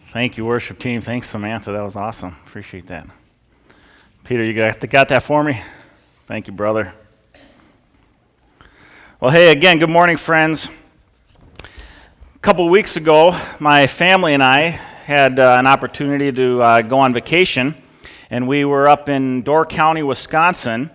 Thank you, worship team. Thanks, Samantha. That was awesome. Appreciate that. Peter, you got, got that for me? Thank you, brother. Well, hey, again, good morning, friends. A couple weeks ago, my family and I had uh, an opportunity to uh, go on vacation, and we were up in Door County, Wisconsin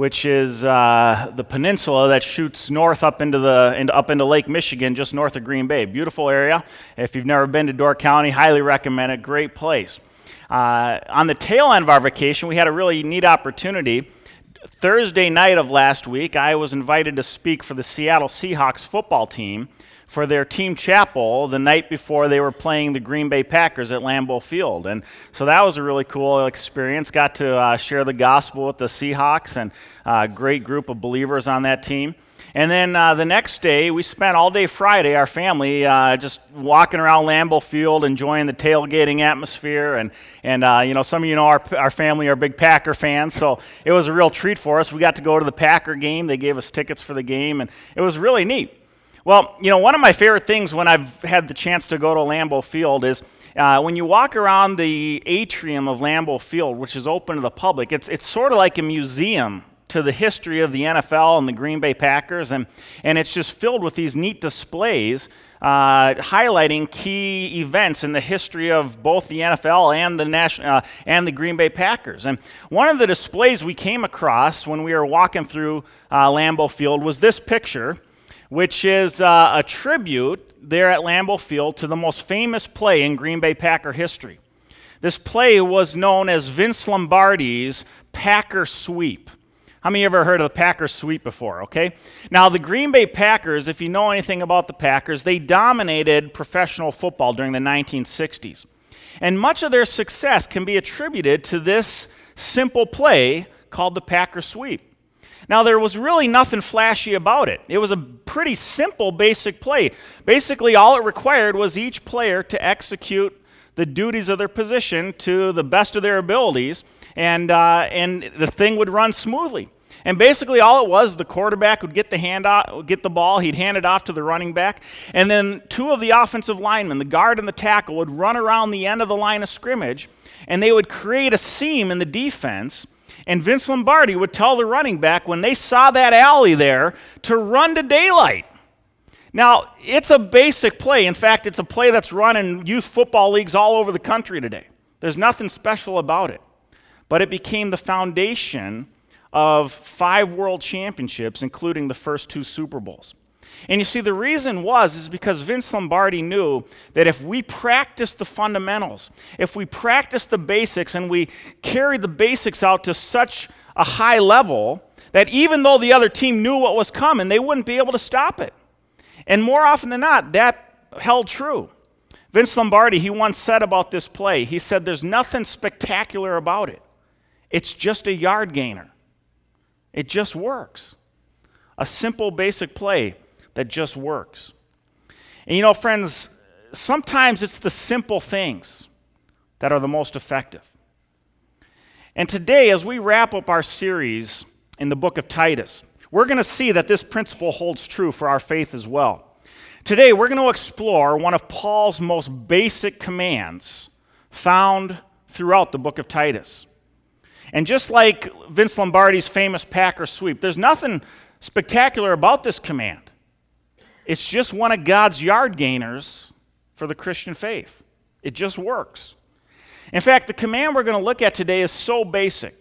which is uh, the peninsula that shoots north up into, the, into, up into Lake Michigan, just north of Green Bay. Beautiful area. If you've never been to Door County, highly recommend it. Great place. Uh, on the tail end of our vacation, we had a really neat opportunity. Thursday night of last week, I was invited to speak for the Seattle Seahawks football team for their team chapel the night before they were playing the Green Bay Packers at Lambeau Field. And so that was a really cool experience. Got to uh, share the gospel with the Seahawks and a uh, great group of believers on that team. And then uh, the next day, we spent all day Friday, our family, uh, just walking around Lambeau Field, enjoying the tailgating atmosphere. And, and uh, you know, some of you know our, our family are big Packer fans, so it was a real treat for us. We got to go to the Packer game. They gave us tickets for the game, and it was really neat. Well, you know, one of my favorite things when I've had the chance to go to Lambeau Field is uh, when you walk around the atrium of Lambeau Field, which is open to the public, it's, it's sort of like a museum to the history of the NFL and the Green Bay Packers, and, and it's just filled with these neat displays uh, highlighting key events in the history of both the NFL and the, national, uh, and the Green Bay Packers. And one of the displays we came across when we were walking through uh, Lambeau Field was this picture which is uh, a tribute there at Lambeau Field to the most famous play in Green Bay Packer history. This play was known as Vince Lombardi's Packer Sweep. How many ever heard of the Packer sweep before? Okay. Now, the Green Bay Packers, if you know anything about the Packers, they dominated professional football during the 1960s. And much of their success can be attributed to this simple play called the Packer sweep. Now, there was really nothing flashy about it. It was a pretty simple, basic play. Basically, all it required was each player to execute the duties of their position to the best of their abilities, and, uh, and the thing would run smoothly. And basically, all it was, the quarterback would get the hand out, get the ball, he'd hand it off to the running back, and then two of the offensive linemen, the guard and the tackle, would run around the end of the line of scrimmage, and they would create a seam in the defense and Vince Lombardi would tell the running back when they saw that alley there to run to daylight. Now, it's a basic play. In fact, it's a play that's run in youth football leagues all over the country today. There's nothing special about it. But it became the foundation of five world championships, including the first two Super Bowls. And you see, the reason was is because Vince Lombardi knew that if we practice the fundamentals, if we practice the basics and we carry the basics out to such a high level, that even though the other team knew what was coming, they wouldn't be able to stop it. And more often than not, that held true. Vince Lombardi, he once said about this play, he said, There's nothing spectacular about it. It's just a yard gainer. It just works. A simple, basic play that just works. And you know, friends, sometimes it's the simple things that are the most effective. And today, as we wrap up our series in the book of Titus, we're going to see that this principle holds true for our faith as well. Today, we're going to explore one of Paul's most basic commands found throughout the book of Titus. And just like Vince Lombardi's famous Packer sweep, there's nothing spectacular about this command. It's just one of God's yard gainers for the Christian faith. It just works. In fact, the command we're going to look at today is so basic,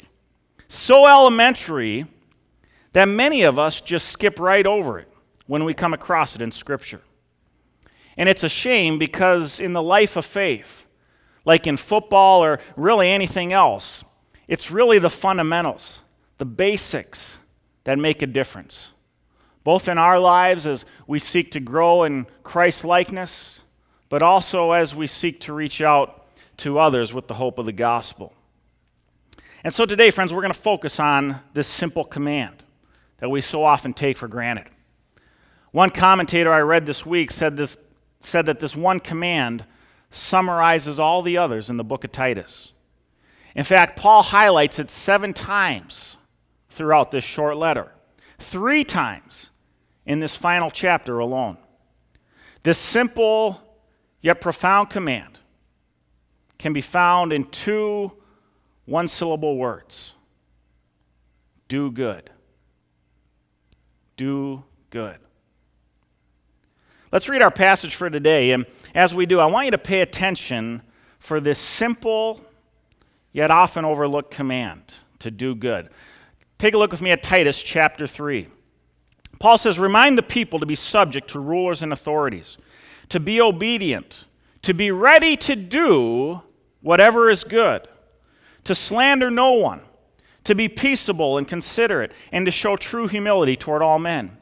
so elementary, that many of us just skip right over it when we come across it in Scripture. And it's a shame because in the life of faith, like in football or really anything else, it's really the fundamentals, the basics that make a difference both in our lives as we seek to grow in Christ likeness, but also as we seek to reach out to others with the hope of the gospel. And so today, friends, we're going to focus on this simple command that we so often take for granted. One commentator I read this week said, this, said that this one command summarizes all the others in the book of Titus. In fact, Paul highlights it seven times throughout this short letter. Three times in this final chapter alone. This simple yet profound command can be found in two one syllable words do good. Do good. Let's read our passage for today. And as we do, I want you to pay attention for this simple yet often overlooked command to do good. Take a look with me at Titus chapter 3. Paul says, Remind the people to be subject to rulers and authorities, to be obedient, to be ready to do whatever is good, to slander no one, to be peaceable and considerate, and to show true humility toward all men.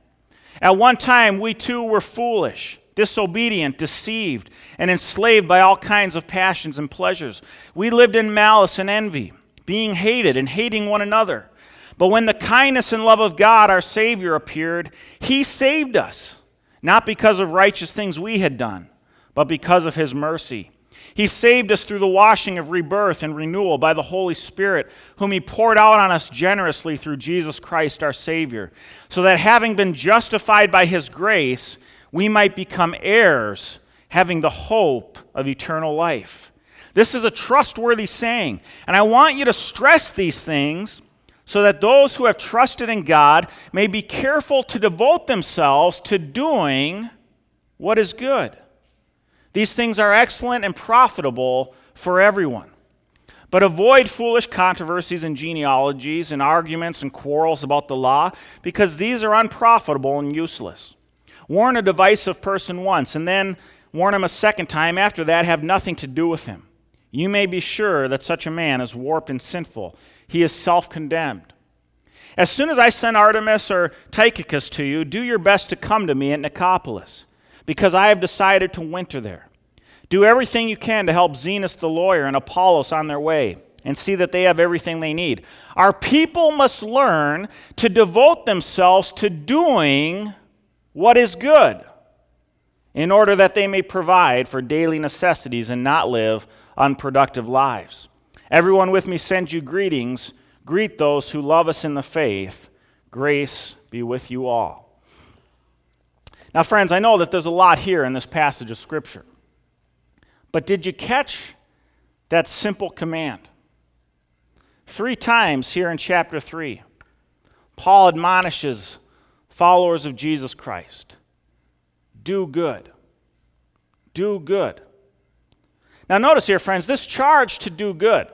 At one time, we too were foolish, disobedient, deceived, and enslaved by all kinds of passions and pleasures. We lived in malice and envy, being hated and hating one another. But when the kindness and love of God, our Savior, appeared, He saved us, not because of righteous things we had done, but because of His mercy. He saved us through the washing of rebirth and renewal by the Holy Spirit, whom He poured out on us generously through Jesus Christ our Savior, so that having been justified by His grace, we might become heirs, having the hope of eternal life. This is a trustworthy saying, and I want you to stress these things so that those who have trusted in God may be careful to devote themselves to doing what is good. These things are excellent and profitable for everyone. But avoid foolish controversies and genealogies and arguments and quarrels about the law, because these are unprofitable and useless. Warn a divisive person once, and then warn him a second time after that, have nothing to do with him. You may be sure that such a man is warped and sinful. He is self condemned. As soon as I send Artemas or Tychicus to you, do your best to come to me at Nicopolis, because I have decided to winter there. Do everything you can to help Zenas the lawyer and Apollos on their way and see that they have everything they need. Our people must learn to devote themselves to doing what is good in order that they may provide for daily necessities and not live unproductive lives. Everyone with me sends you greetings. Greet those who love us in the faith. Grace be with you all. Now, friends, I know that there's a lot here in this passage of Scripture. But did you catch that simple command? Three times here in chapter 3, Paul admonishes followers of Jesus Christ do good. Do good. Now, notice here, friends, this charge to do good,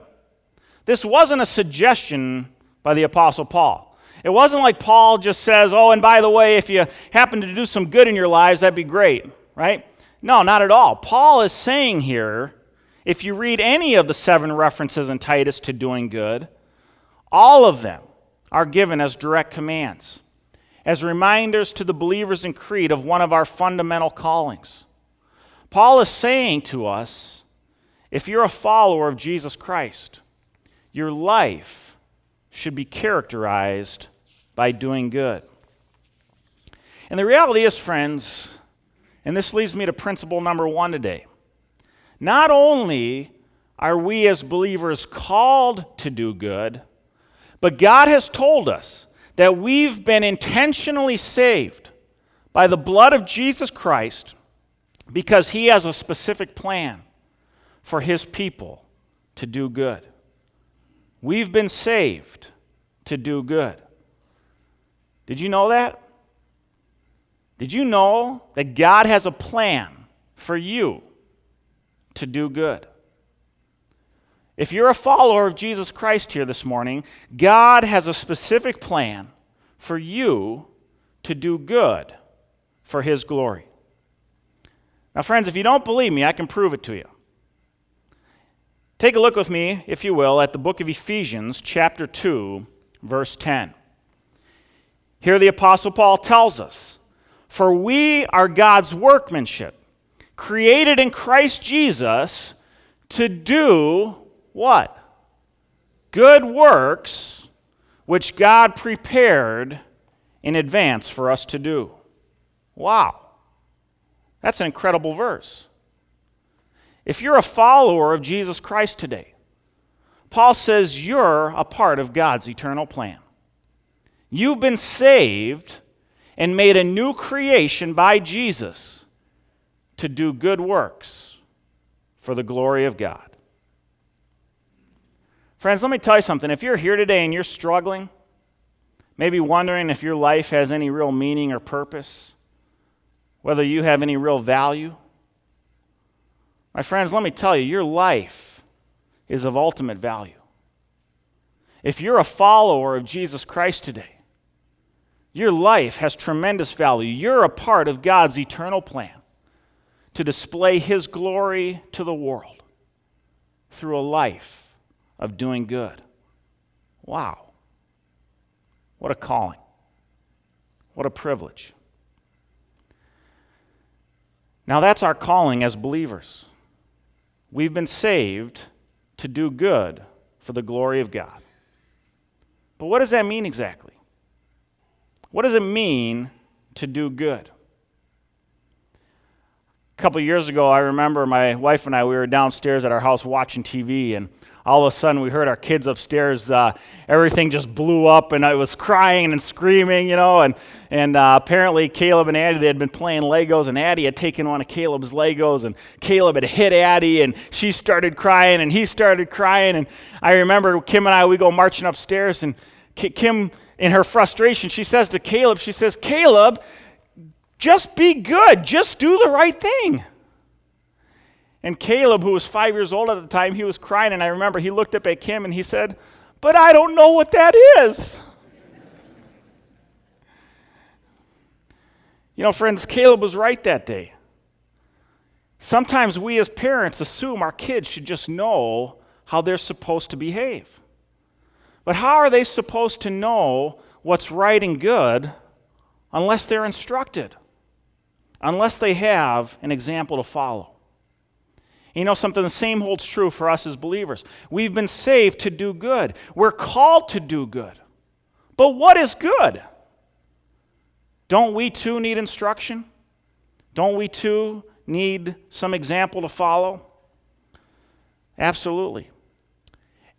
this wasn't a suggestion by the Apostle Paul. It wasn't like Paul just says, oh, and by the way, if you happen to do some good in your lives, that'd be great, right? No, not at all. Paul is saying here, if you read any of the seven references in Titus to doing good, all of them are given as direct commands, as reminders to the believers in Crete of one of our fundamental callings. Paul is saying to us if you're a follower of Jesus Christ, your life should be characterized by doing good. And the reality is, friends, and this leads me to principle number one today. Not only are we as believers called to do good, but God has told us that we've been intentionally saved by the blood of Jesus Christ because He has a specific plan for His people to do good. We've been saved to do good. Did you know that? Did you know that God has a plan for you to do good? If you're a follower of Jesus Christ here this morning, God has a specific plan for you to do good for His glory. Now, friends, if you don't believe me, I can prove it to you. Take a look with me, if you will, at the book of Ephesians, chapter 2, verse 10. Here the Apostle Paul tells us for we are God's workmanship, created in Christ Jesus to do what? Good works which God prepared in advance for us to do. Wow. That's an incredible verse. If you're a follower of Jesus Christ today, Paul says you're a part of God's eternal plan. You've been saved and made a new creation by Jesus to do good works for the glory of God. Friends, let me tell you something. If you're here today and you're struggling, maybe wondering if your life has any real meaning or purpose, whether you have any real value, my friends, let me tell you, your life is of ultimate value. If you're a follower of Jesus Christ today, your life has tremendous value. You're a part of God's eternal plan to display His glory to the world through a life of doing good. Wow. What a calling. What a privilege. Now, that's our calling as believers. We've been saved to do good for the glory of God. But what does that mean exactly? What does it mean to do good? A couple years ago, I remember my wife and I, we were downstairs at our house watching TV, and all of a sudden we heard our kids upstairs uh, everything just blew up and i was crying and screaming you know and, and uh, apparently caleb and addie they had been playing legos and addie had taken one of caleb's legos and caleb had hit addie and she started crying and he started crying and i remember kim and i we go marching upstairs and kim in her frustration she says to caleb she says caleb just be good. Just do the right thing and Caleb, who was five years old at the time, he was crying. And I remember he looked up at Kim and he said, But I don't know what that is. you know, friends, Caleb was right that day. Sometimes we as parents assume our kids should just know how they're supposed to behave. But how are they supposed to know what's right and good unless they're instructed, unless they have an example to follow? You know something? The same holds true for us as believers. We've been saved to do good, we're called to do good. But what is good? Don't we too need instruction? Don't we too need some example to follow? Absolutely.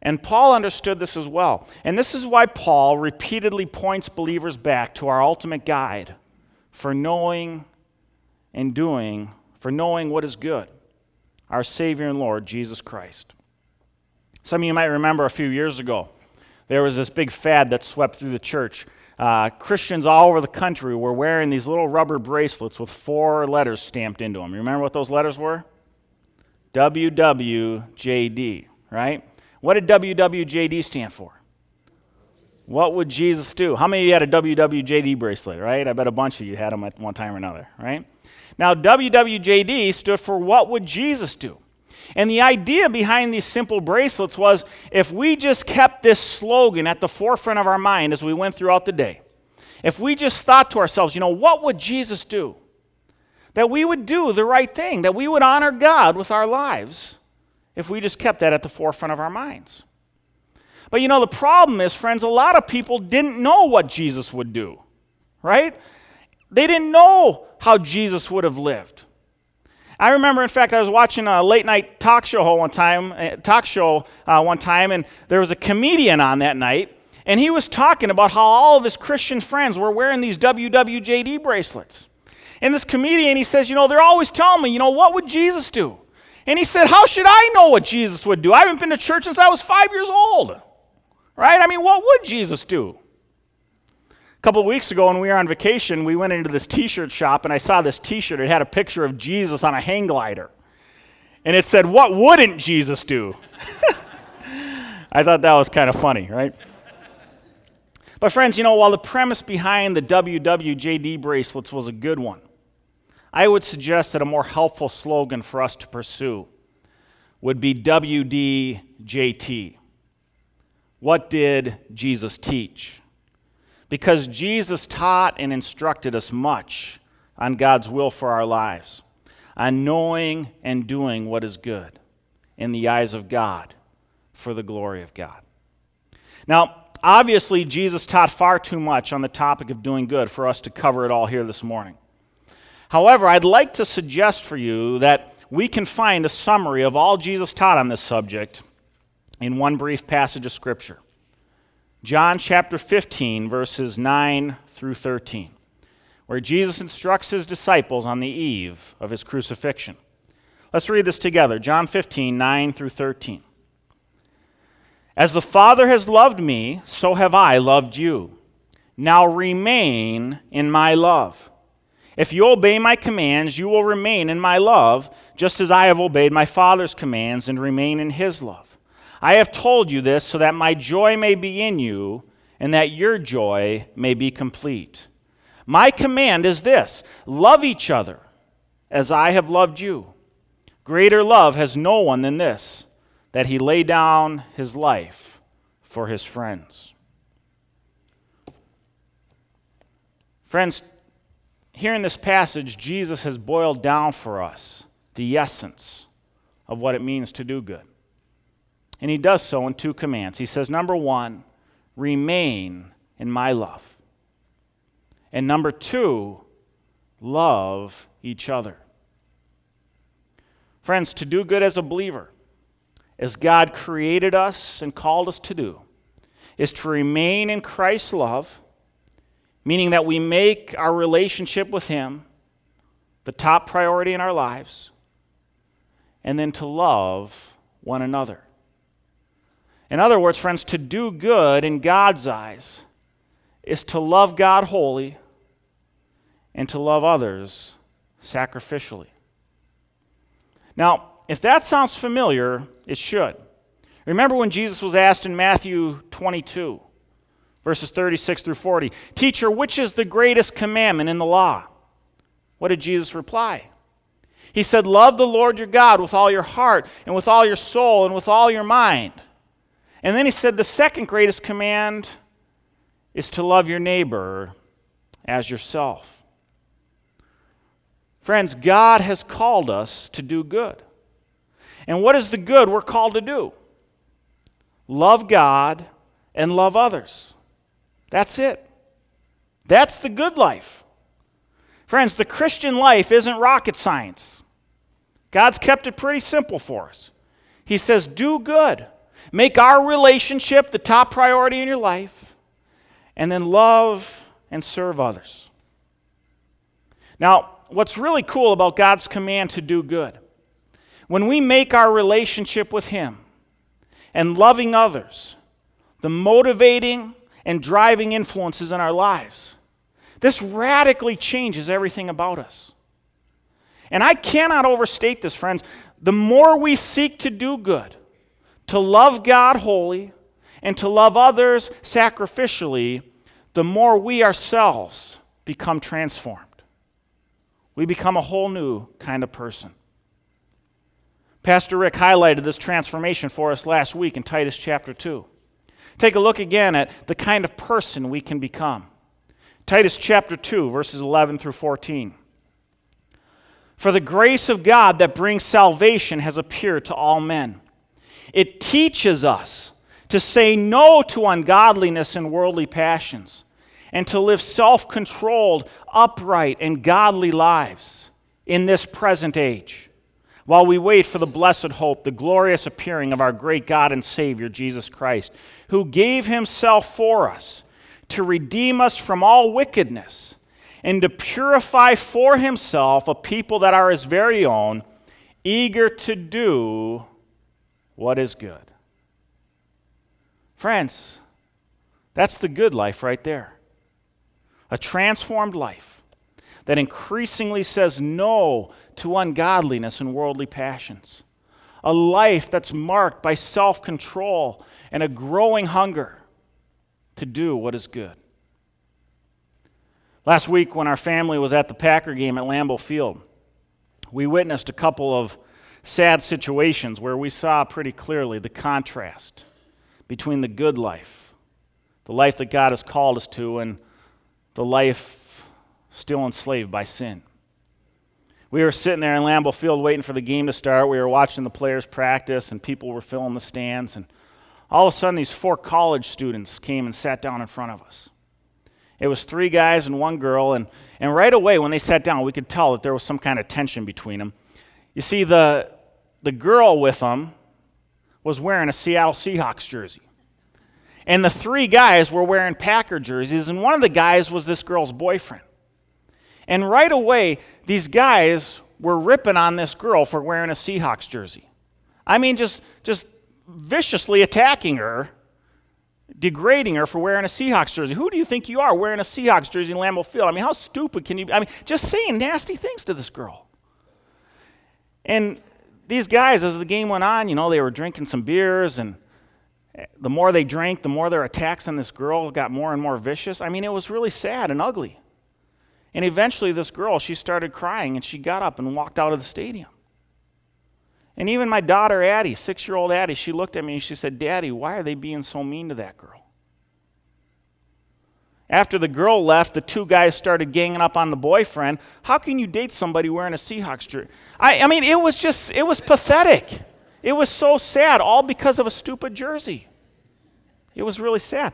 And Paul understood this as well. And this is why Paul repeatedly points believers back to our ultimate guide for knowing and doing, for knowing what is good our Savior and Lord, Jesus Christ. Some of you might remember a few years ago, there was this big fad that swept through the church. Uh, Christians all over the country were wearing these little rubber bracelets with four letters stamped into them. You remember what those letters were? WWJD, right? What did WWJD stand for? What would Jesus do? How many of you had a WWJD bracelet, right? I bet a bunch of you had them at one time or another, right? Now, WWJD stood for What Would Jesus Do? And the idea behind these simple bracelets was if we just kept this slogan at the forefront of our mind as we went throughout the day, if we just thought to ourselves, you know, what would Jesus do? That we would do the right thing, that we would honor God with our lives if we just kept that at the forefront of our minds. But you know, the problem is, friends, a lot of people didn't know what Jesus would do, right? They didn't know how Jesus would have lived. I remember, in fact, I was watching a late night talk show one time, uh, talk show uh, one time, and there was a comedian on that night, and he was talking about how all of his Christian friends were wearing these WWJD bracelets. And this comedian, he says, you know, they're always telling me, you know, what would Jesus do? And he said, how should I know what Jesus would do? I haven't been to church since I was five years old, right? I mean, what would Jesus do? Couple of weeks ago when we were on vacation, we went into this t shirt shop and I saw this t shirt. It had a picture of Jesus on a hang glider. And it said, What wouldn't Jesus do? I thought that was kind of funny, right? But, friends, you know, while the premise behind the WWJD bracelets was a good one, I would suggest that a more helpful slogan for us to pursue would be WDJT. What did Jesus teach? Because Jesus taught and instructed us much on God's will for our lives, on knowing and doing what is good in the eyes of God for the glory of God. Now, obviously, Jesus taught far too much on the topic of doing good for us to cover it all here this morning. However, I'd like to suggest for you that we can find a summary of all Jesus taught on this subject in one brief passage of Scripture. John chapter 15, verses 9 through 13. where Jesus instructs his disciples on the eve of his crucifixion. Let's read this together John 15, 9 through 13. As the Father has loved me, so have I loved you. Now remain in my love. If you obey my commands, you will remain in my love, just as I have obeyed my Father's commands and remain in his love. I have told you this so that my joy may be in you and that your joy may be complete. My command is this love each other as I have loved you. Greater love has no one than this, that he lay down his life for his friends. Friends, here in this passage, Jesus has boiled down for us the essence of what it means to do good. And he does so in two commands. He says, number one, remain in my love. And number two, love each other. Friends, to do good as a believer, as God created us and called us to do, is to remain in Christ's love meaning that we make our relationship with Him the top priority in our lives, and then to love one another. In other words, friends, to do good in God's eyes is to love God wholly and to love others sacrificially. Now, if that sounds familiar, it should. Remember when Jesus was asked in Matthew 22 verses 36 through 40. Teacher, which is the greatest commandment in the law? What did Jesus reply? He said, Love the Lord your God with all your heart, and with all your soul, and with all your mind. And then he said, The second greatest command is to love your neighbor as yourself. Friends, God has called us to do good. And what is the good we're called to do? Love God and love others. That's it. That's the good life. Friends, the Christian life isn't rocket science. God's kept it pretty simple for us. He says, do good. Make our relationship the top priority in your life, and then love and serve others. Now, what's really cool about God's command to do good, when we make our relationship with Him and loving others the motivating and driving influences in our lives. This radically changes everything about us. And I cannot overstate this, friends. The more we seek to do good, to love God wholly, and to love others sacrificially, the more we ourselves become transformed. We become a whole new kind of person. Pastor Rick highlighted this transformation for us last week in Titus chapter 2. Take a look again at the kind of person we can become. Titus chapter 2, verses 11 through 14. For the grace of God that brings salvation has appeared to all men. It teaches us to say no to ungodliness and worldly passions, and to live self controlled, upright, and godly lives in this present age while we wait for the blessed hope, the glorious appearing of our great God and Savior, Jesus Christ, who gave himself for us to redeem us from all wickedness and to purify for himself a people that are his very own, eager to do what is good. Friends, that's the good life right there. A transformed life that increasingly says no to ungodliness and worldly passions. A life that's marked by self control and a growing hunger to do what is good. Last week, when our family was at the Packer game at Lambeau Field, we witnessed a couple of sad situations where we saw pretty clearly the contrast between the good life, the life that God has called us to, and the life still enslaved by sin. We were sitting there in Lambeau Field waiting for the game to start. We were watching the players practice, and people were filling the stands. And all of a sudden, these four college students came and sat down in front of us. It was three guys and one girl, and, and right away, when they sat down, we could tell that there was some kind of tension between them. You see, the, the girl with them was wearing a Seattle Seahawks jersey. And the three guys were wearing Packer jerseys, and one of the guys was this girl's boyfriend. And right away, these guys were ripping on this girl for wearing a Seahawks jersey. I mean, just, just viciously attacking her, degrading her for wearing a Seahawks jersey. Who do you think you are wearing a Seahawks jersey in Lambeau Field? I mean, how stupid can you be? I mean, just saying nasty things to this girl. And these guys, as the game went on, you know, they were drinking some beers, and the more they drank, the more their attacks on this girl got more and more vicious. I mean, it was really sad and ugly. And eventually, this girl, she started crying, and she got up and walked out of the stadium. And even my daughter, Addie, six year old Addie, she looked at me and she said, Daddy, why are they being so mean to that girl? After the girl left, the two guys started ganging up on the boyfriend. How can you date somebody wearing a Seahawks jersey? I, I mean, it was just, it was pathetic. It was so sad, all because of a stupid jersey. It was really sad.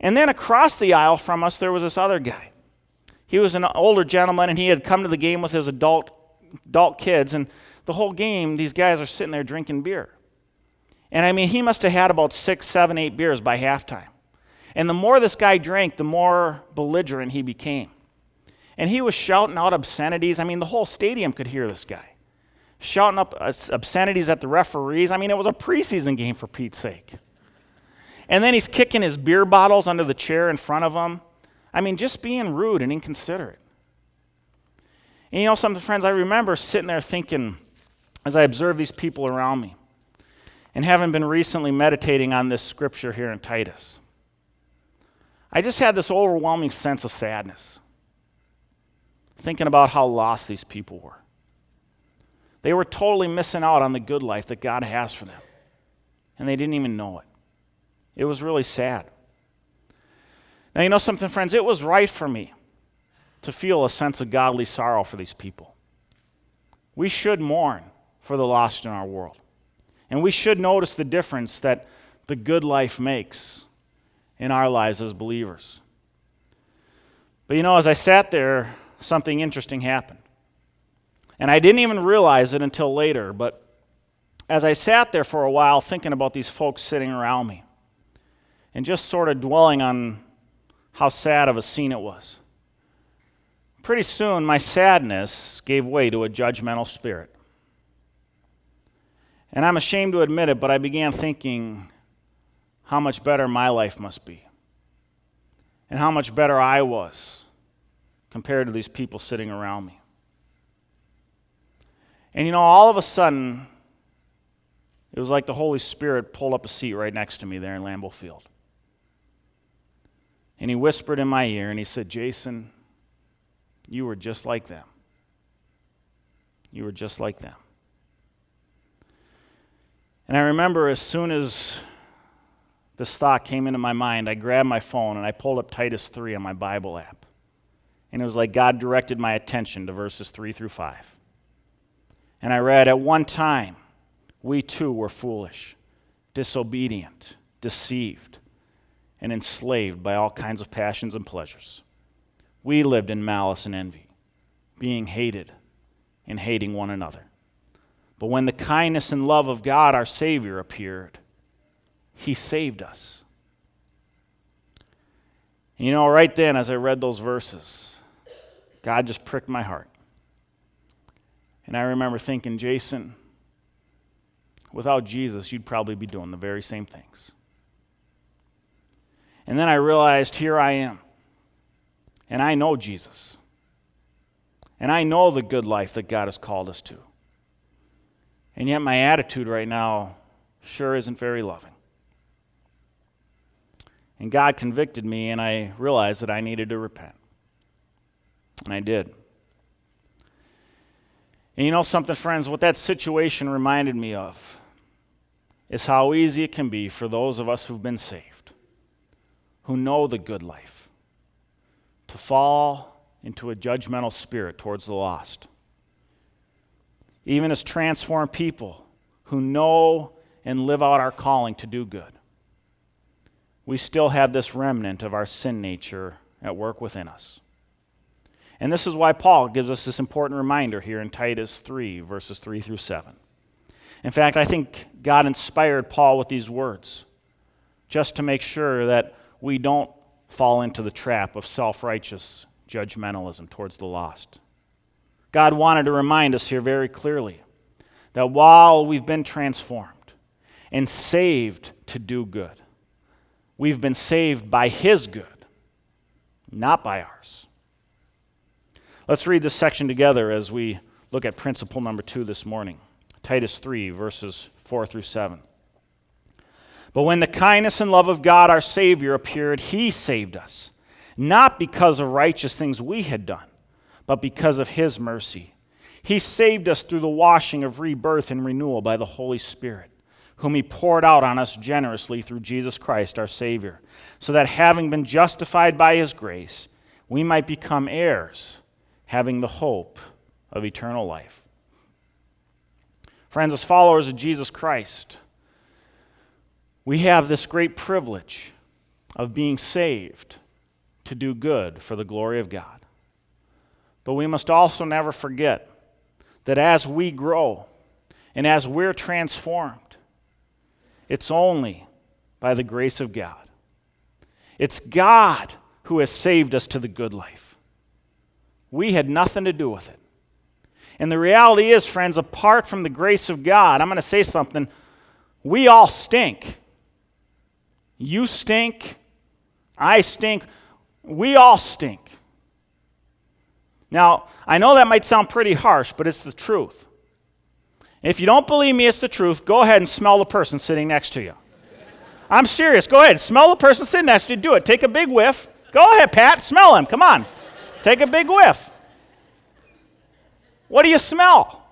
And then across the aisle from us, there was this other guy. He was an older gentleman, and he had come to the game with his adult, adult kids. And the whole game, these guys are sitting there drinking beer. And I mean, he must have had about six, seven, eight beers by halftime. And the more this guy drank, the more belligerent he became. And he was shouting out obscenities. I mean, the whole stadium could hear this guy shouting up obscenities at the referees. I mean, it was a preseason game for Pete's sake. And then he's kicking his beer bottles under the chair in front of him. I mean, just being rude and inconsiderate. And you know something, friends? I remember sitting there thinking, as I observe these people around me, and having been recently meditating on this scripture here in Titus, I just had this overwhelming sense of sadness, thinking about how lost these people were. They were totally missing out on the good life that God has for them, and they didn't even know it. It was really sad. Now, you know something, friends? It was right for me to feel a sense of godly sorrow for these people. We should mourn for the lost in our world. And we should notice the difference that the good life makes in our lives as believers. But you know, as I sat there, something interesting happened. And I didn't even realize it until later, but as I sat there for a while thinking about these folks sitting around me and just sort of dwelling on how sad of a scene it was, pretty soon my sadness gave way to a judgmental spirit. And I'm ashamed to admit it, but I began thinking how much better my life must be. And how much better I was compared to these people sitting around me. And you know, all of a sudden, it was like the Holy Spirit pulled up a seat right next to me there in Lambeau Field. And he whispered in my ear and he said, Jason, you were just like them. You were just like them. And I remember as soon as this thought came into my mind, I grabbed my phone and I pulled up Titus 3 on my Bible app. And it was like God directed my attention to verses 3 through 5. And I read, At one time, we too were foolish, disobedient, deceived, and enslaved by all kinds of passions and pleasures. We lived in malice and envy, being hated and hating one another. But when the kindness and love of God, our Savior, appeared, He saved us. You know, right then, as I read those verses, God just pricked my heart. And I remember thinking, Jason, without Jesus, you'd probably be doing the very same things. And then I realized, here I am. And I know Jesus. And I know the good life that God has called us to. And yet, my attitude right now sure isn't very loving. And God convicted me, and I realized that I needed to repent. And I did. And you know something, friends? What that situation reminded me of is how easy it can be for those of us who've been saved, who know the good life, to fall into a judgmental spirit towards the lost even as transformed people who know and live out our calling to do good, we still have this remnant of our sin nature at work within us. And this is why Paul gives us this important reminder here in Titus 3, verses 3 through 7. In fact, I think God inspired Paul with these words just to make sure that we don't fall into the trap of self righteous judgmentalism towards the lost. God wanted to remind us here very clearly that while we've been transformed and saved to do good, we've been saved by His good, not by ours. Let's read this section together as we look at principle number two this morning Titus 3, verses 4 through 7. But when the kindness and love of God our Savior appeared, He saved us, not because of righteous things we had done, but because of His mercy. He saved us through the washing of rebirth and renewal by the Holy Spirit, whom He poured out on us generously through Jesus Christ our Savior, so that having been justified by His grace, we might become heirs, having the hope of eternal life. Friends, as followers of Jesus Christ, we have this great privilege of being saved to do good for the glory of God. But we must also never forget that as we grow and as we're transformed, it's only by the grace of God. It's God who has saved us to the good life. We had nothing to do with it. And the reality is, friends, apart from the grace of God, I'm going to say something, we all stink. You stink. I stink. We all stink. Now, I know that might sound pretty harsh, but it's the truth. If you don't believe me, it's the truth. Go ahead and smell the person sitting next to you. I'm serious. Go ahead. Smell the person sitting next to you. Do it. Take a big whiff. Go ahead, Pat. Smell him. Come on. Take a big whiff. What do you smell?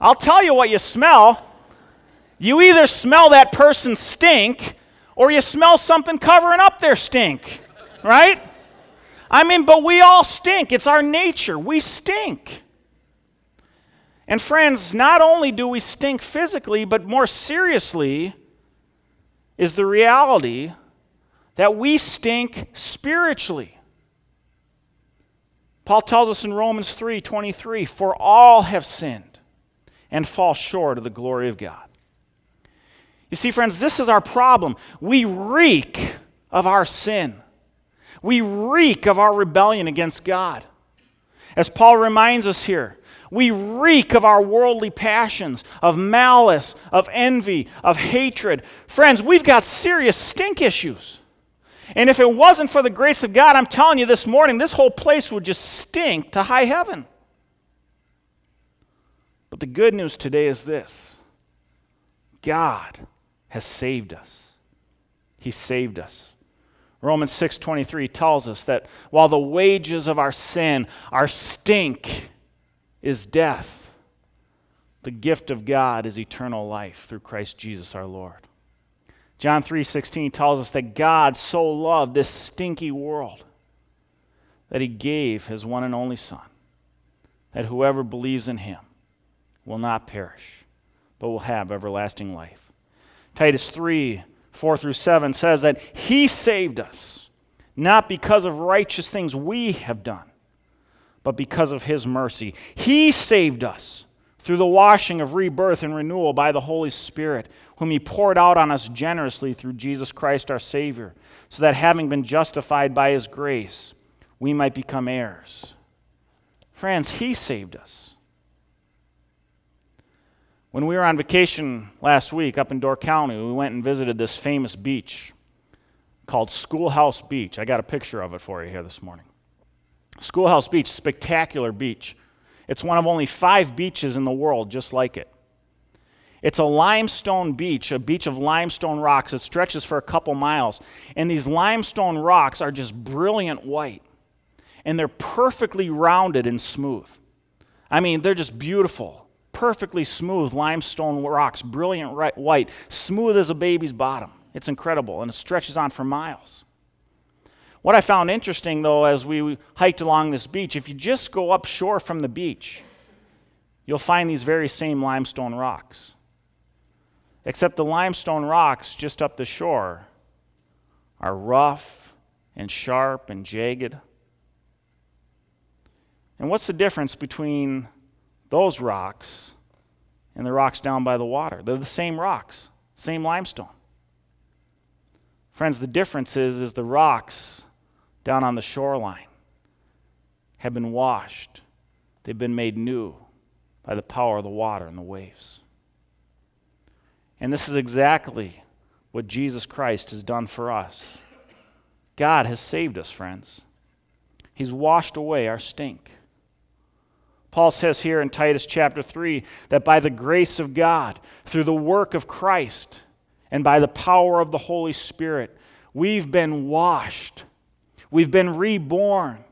I'll tell you what you smell. You either smell that person stink or you smell something covering up their stink, right? I mean, but we all stink. It's our nature. We stink. And friends, not only do we stink physically, but more seriously is the reality that we stink spiritually. Paul tells us in Romans 3:23, "For all have sinned and fall short of the glory of God." You see, friends, this is our problem. We reek of our sin, we reek of our rebellion against God. As Paul reminds us here, we reek of our worldly passions, of malice, of envy, of hatred. Friends, we've got serious stink issues. And if it wasn't for the grace of God, I'm telling you this morning, this whole place would just stink to high heaven. But the good news today is this God has saved us. He saved us. Romans 6:23 tells us that while the wages of our sin, are stink is death, the gift of God is eternal life through Christ Jesus our Lord. John 3:16 tells us that God so loved this stinky world that he gave his one and only son that whoever believes in him will not perish but will have everlasting life. Titus 3 4 through 7 says that He saved us, not because of righteous things we have done, but because of His mercy. He saved us through the washing of rebirth and renewal by the Holy Spirit, whom He poured out on us generously through Jesus Christ our Savior, so that having been justified by His grace, we might become heirs. Friends, He saved us. When we were on vacation last week up in Door County, we went and visited this famous beach called Schoolhouse Beach. I got a picture of it for you here this morning. Schoolhouse Beach, spectacular beach. It's one of only five beaches in the world just like it. It's a limestone beach, a beach of limestone rocks. It stretches for a couple miles. And these limestone rocks are just brilliant white. And they're perfectly rounded and smooth. I mean, they're just beautiful perfectly smooth limestone rocks, brilliant white, smooth as a baby's bottom. It's incredible, and it stretches on for miles. What I found interesting, though, as we hiked along this beach, if you just go up shore from the beach, you'll find these very same limestone rocks. Except the limestone rocks just up the shore are rough and sharp and jagged. And what's the difference between those rocks and the rocks down by the water. They're the same rocks, same limestone. Friends, the difference is, is the rocks down on the shoreline have been washed, they've been made new by the power of the water and the waves. And this is exactly what Jesus Christ has done for us. God has saved us, friends. He's washed away our stink. Paul says here in Titus chapter 3 that by the grace of God, through the work of Christ, and by the power of the Holy Spirit, we've been washed, we've been reborn,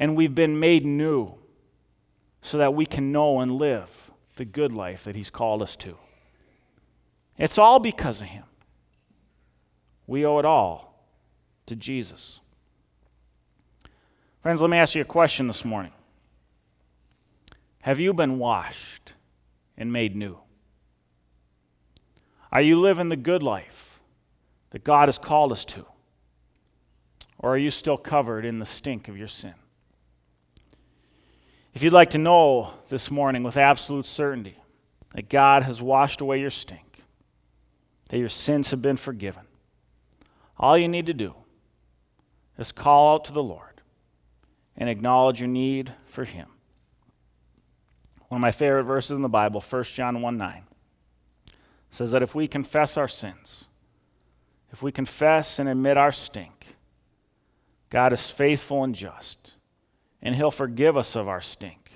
and we've been made new so that we can know and live the good life that He's called us to. It's all because of Him. We owe it all to Jesus. Friends, let me ask you a question this morning. Have you been washed and made new? Are you living the good life that God has called us to? Or are you still covered in the stink of your sin? If you'd like to know this morning with absolute certainty that God has washed away your stink, that your sins have been forgiven, all you need to do is call out to the Lord and acknowledge your need for Him. One of my favorite verses in the Bible, 1 John 1 9, says that if we confess our sins, if we confess and admit our stink, God is faithful and just, and He'll forgive us of our stink,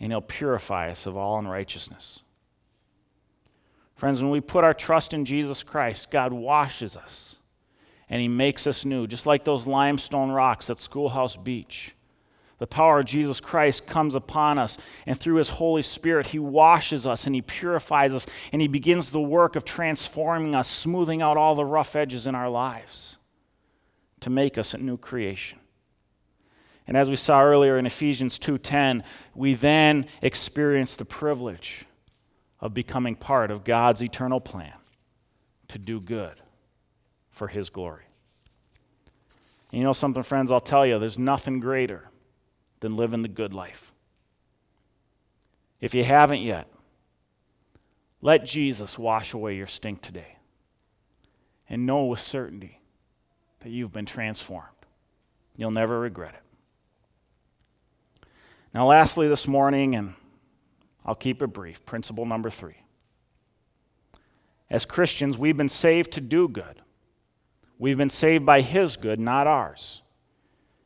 and He'll purify us of all unrighteousness. Friends, when we put our trust in Jesus Christ, God washes us and He makes us new, just like those limestone rocks at Schoolhouse Beach. The power of Jesus Christ comes upon us, and through His Holy Spirit, He washes us and He purifies us, and He begins the work of transforming us, smoothing out all the rough edges in our lives to make us a new creation. And as we saw earlier in Ephesians 2:10, we then experience the privilege of becoming part of God's eternal plan to do good for his glory. And you know something friends, I'll tell you, there's nothing greater than living the good life. If you haven't yet, let Jesus wash away your stink today. And know with certainty that you've been transformed. You'll never regret it. Now, lastly, this morning, and I'll keep it brief, principle number three. As Christians, we've been saved to do good. We've been saved by His good, not ours.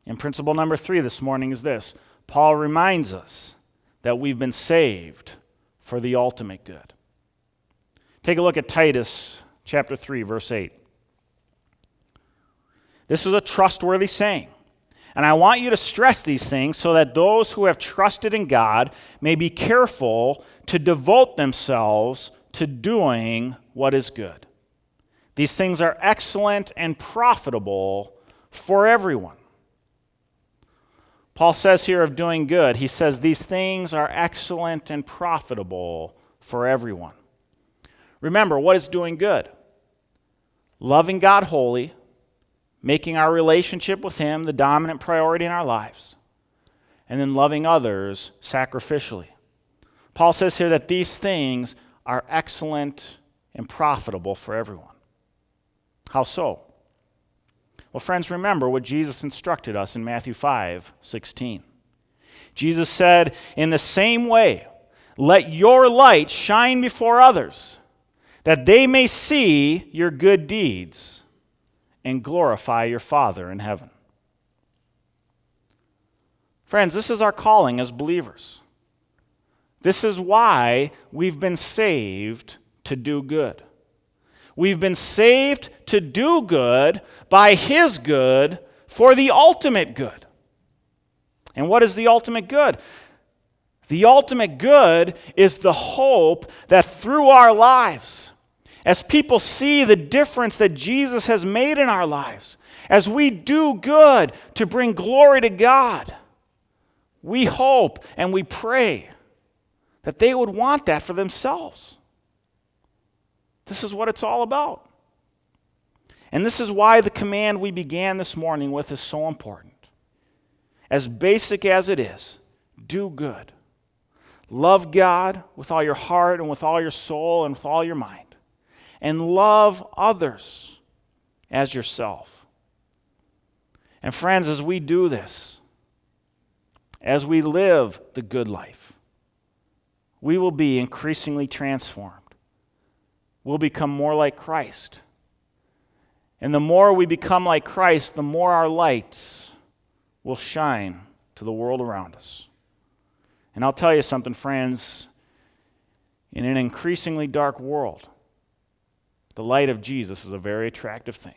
And principle number three this morning is this Paul reminds us that we've been saved for the ultimate good. Take a look at Titus chapter 3, verse 8. This is a trustworthy saying. And I want you to stress these things so that those who have trusted in God may be careful to devote themselves to doing what is good. These things are excellent and profitable for everyone. Paul says here of doing good, he says, These things are excellent and profitable for everyone. Remember, what is doing good? Loving God wholly, making our relationship with Him the dominant priority in our lives, and then loving others sacrificially. Paul says here that these things are excellent and profitable for everyone. How so? Well, friends, remember what Jesus instructed us in Matthew 5 16. Jesus said, In the same way, let your light shine before others, that they may see your good deeds and glorify your Father in heaven. Friends, this is our calling as believers. This is why we've been saved to do good. We've been saved to do good by His good for the ultimate good. And what is the ultimate good? The ultimate good is the hope that through our lives, as people see the difference that Jesus has made in our lives, as we do good to bring glory to God, we hope and we pray that they would want that for themselves. This is what it's all about. And this is why the command we began this morning with is so important. As basic as it is, do good. Love God with all your heart and with all your soul and with all your mind. And love others as yourself. And friends, as we do this, as we live the good life, we will be increasingly transformed. We'll become more like Christ. And the more we become like Christ, the more our lights will shine to the world around us. And I'll tell you something, friends, in an increasingly dark world, the light of Jesus is a very attractive thing.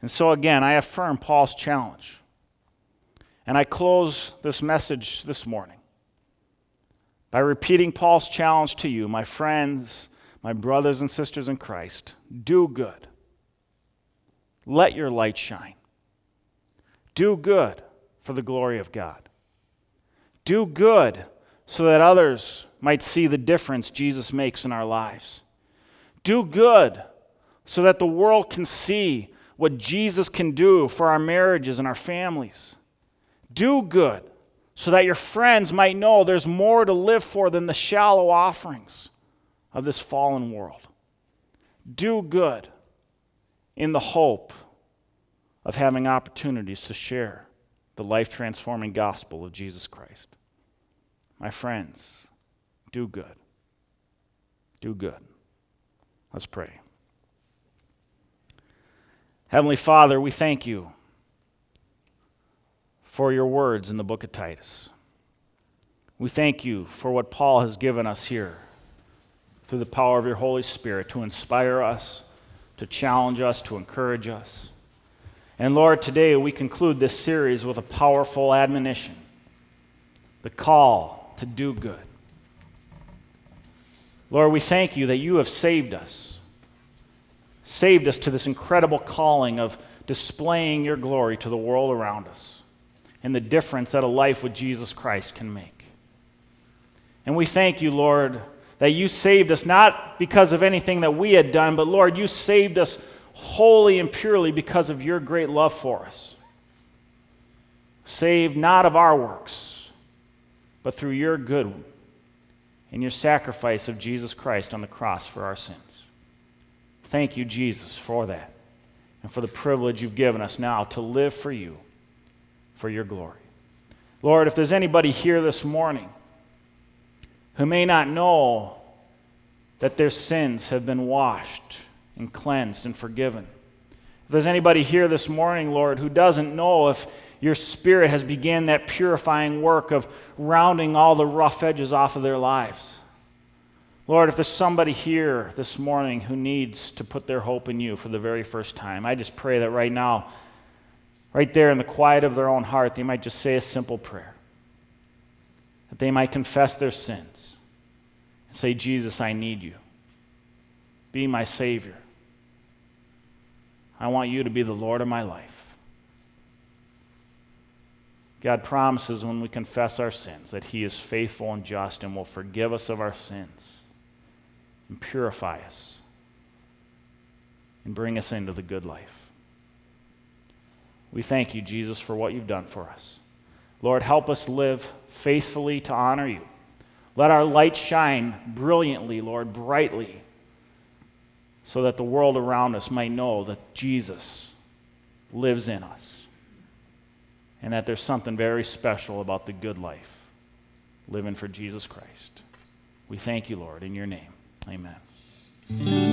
And so, again, I affirm Paul's challenge. And I close this message this morning by repeating Paul's challenge to you, my friends, my brothers and sisters in Christ do good. Let your light shine. Do good for the glory of God. Do good so that others might see the difference Jesus makes in our lives. Do good so that the world can see what Jesus can do for our marriages and our families. Do good so that your friends might know there's more to live for than the shallow offerings of this fallen world. Do good in the hope of having opportunities to share the life transforming gospel of Jesus Christ. My friends, do good. Do good. Let's pray. Heavenly Father, we thank you for your words in the book of Titus. We thank you for what Paul has given us here through the power of your Holy Spirit to inspire us, to challenge us, to encourage us. And Lord, today we conclude this series with a powerful admonition the call to do good. Lord, we thank you that you have saved us, saved us to this incredible calling of displaying your glory to the world around us and the difference that a life with Jesus Christ can make. And we thank you, Lord, that you saved us not because of anything that we had done, but Lord, you saved us wholly and purely because of your great love for us. Saved not of our works, but through your good and your sacrifice of Jesus Christ on the cross for our sins. Thank you, Jesus, for that and for the privilege you've given us now to live for you, for your glory. Lord, if there's anybody here this morning who may not know that their sins have been washed, and cleansed and forgiven. If there's anybody here this morning, Lord, who doesn't know if your Spirit has begun that purifying work of rounding all the rough edges off of their lives. Lord, if there's somebody here this morning who needs to put their hope in you for the very first time, I just pray that right now, right there in the quiet of their own heart, they might just say a simple prayer. That they might confess their sins and say, Jesus, I need you. Be my Savior. I want you to be the Lord of my life. God promises when we confess our sins that He is faithful and just and will forgive us of our sins and purify us and bring us into the good life. We thank you, Jesus, for what you've done for us. Lord, help us live faithfully to honor you. Let our light shine brilliantly, Lord, brightly so that the world around us might know that Jesus lives in us and that there's something very special about the good life living for Jesus Christ. We thank you, Lord, in your name. Amen.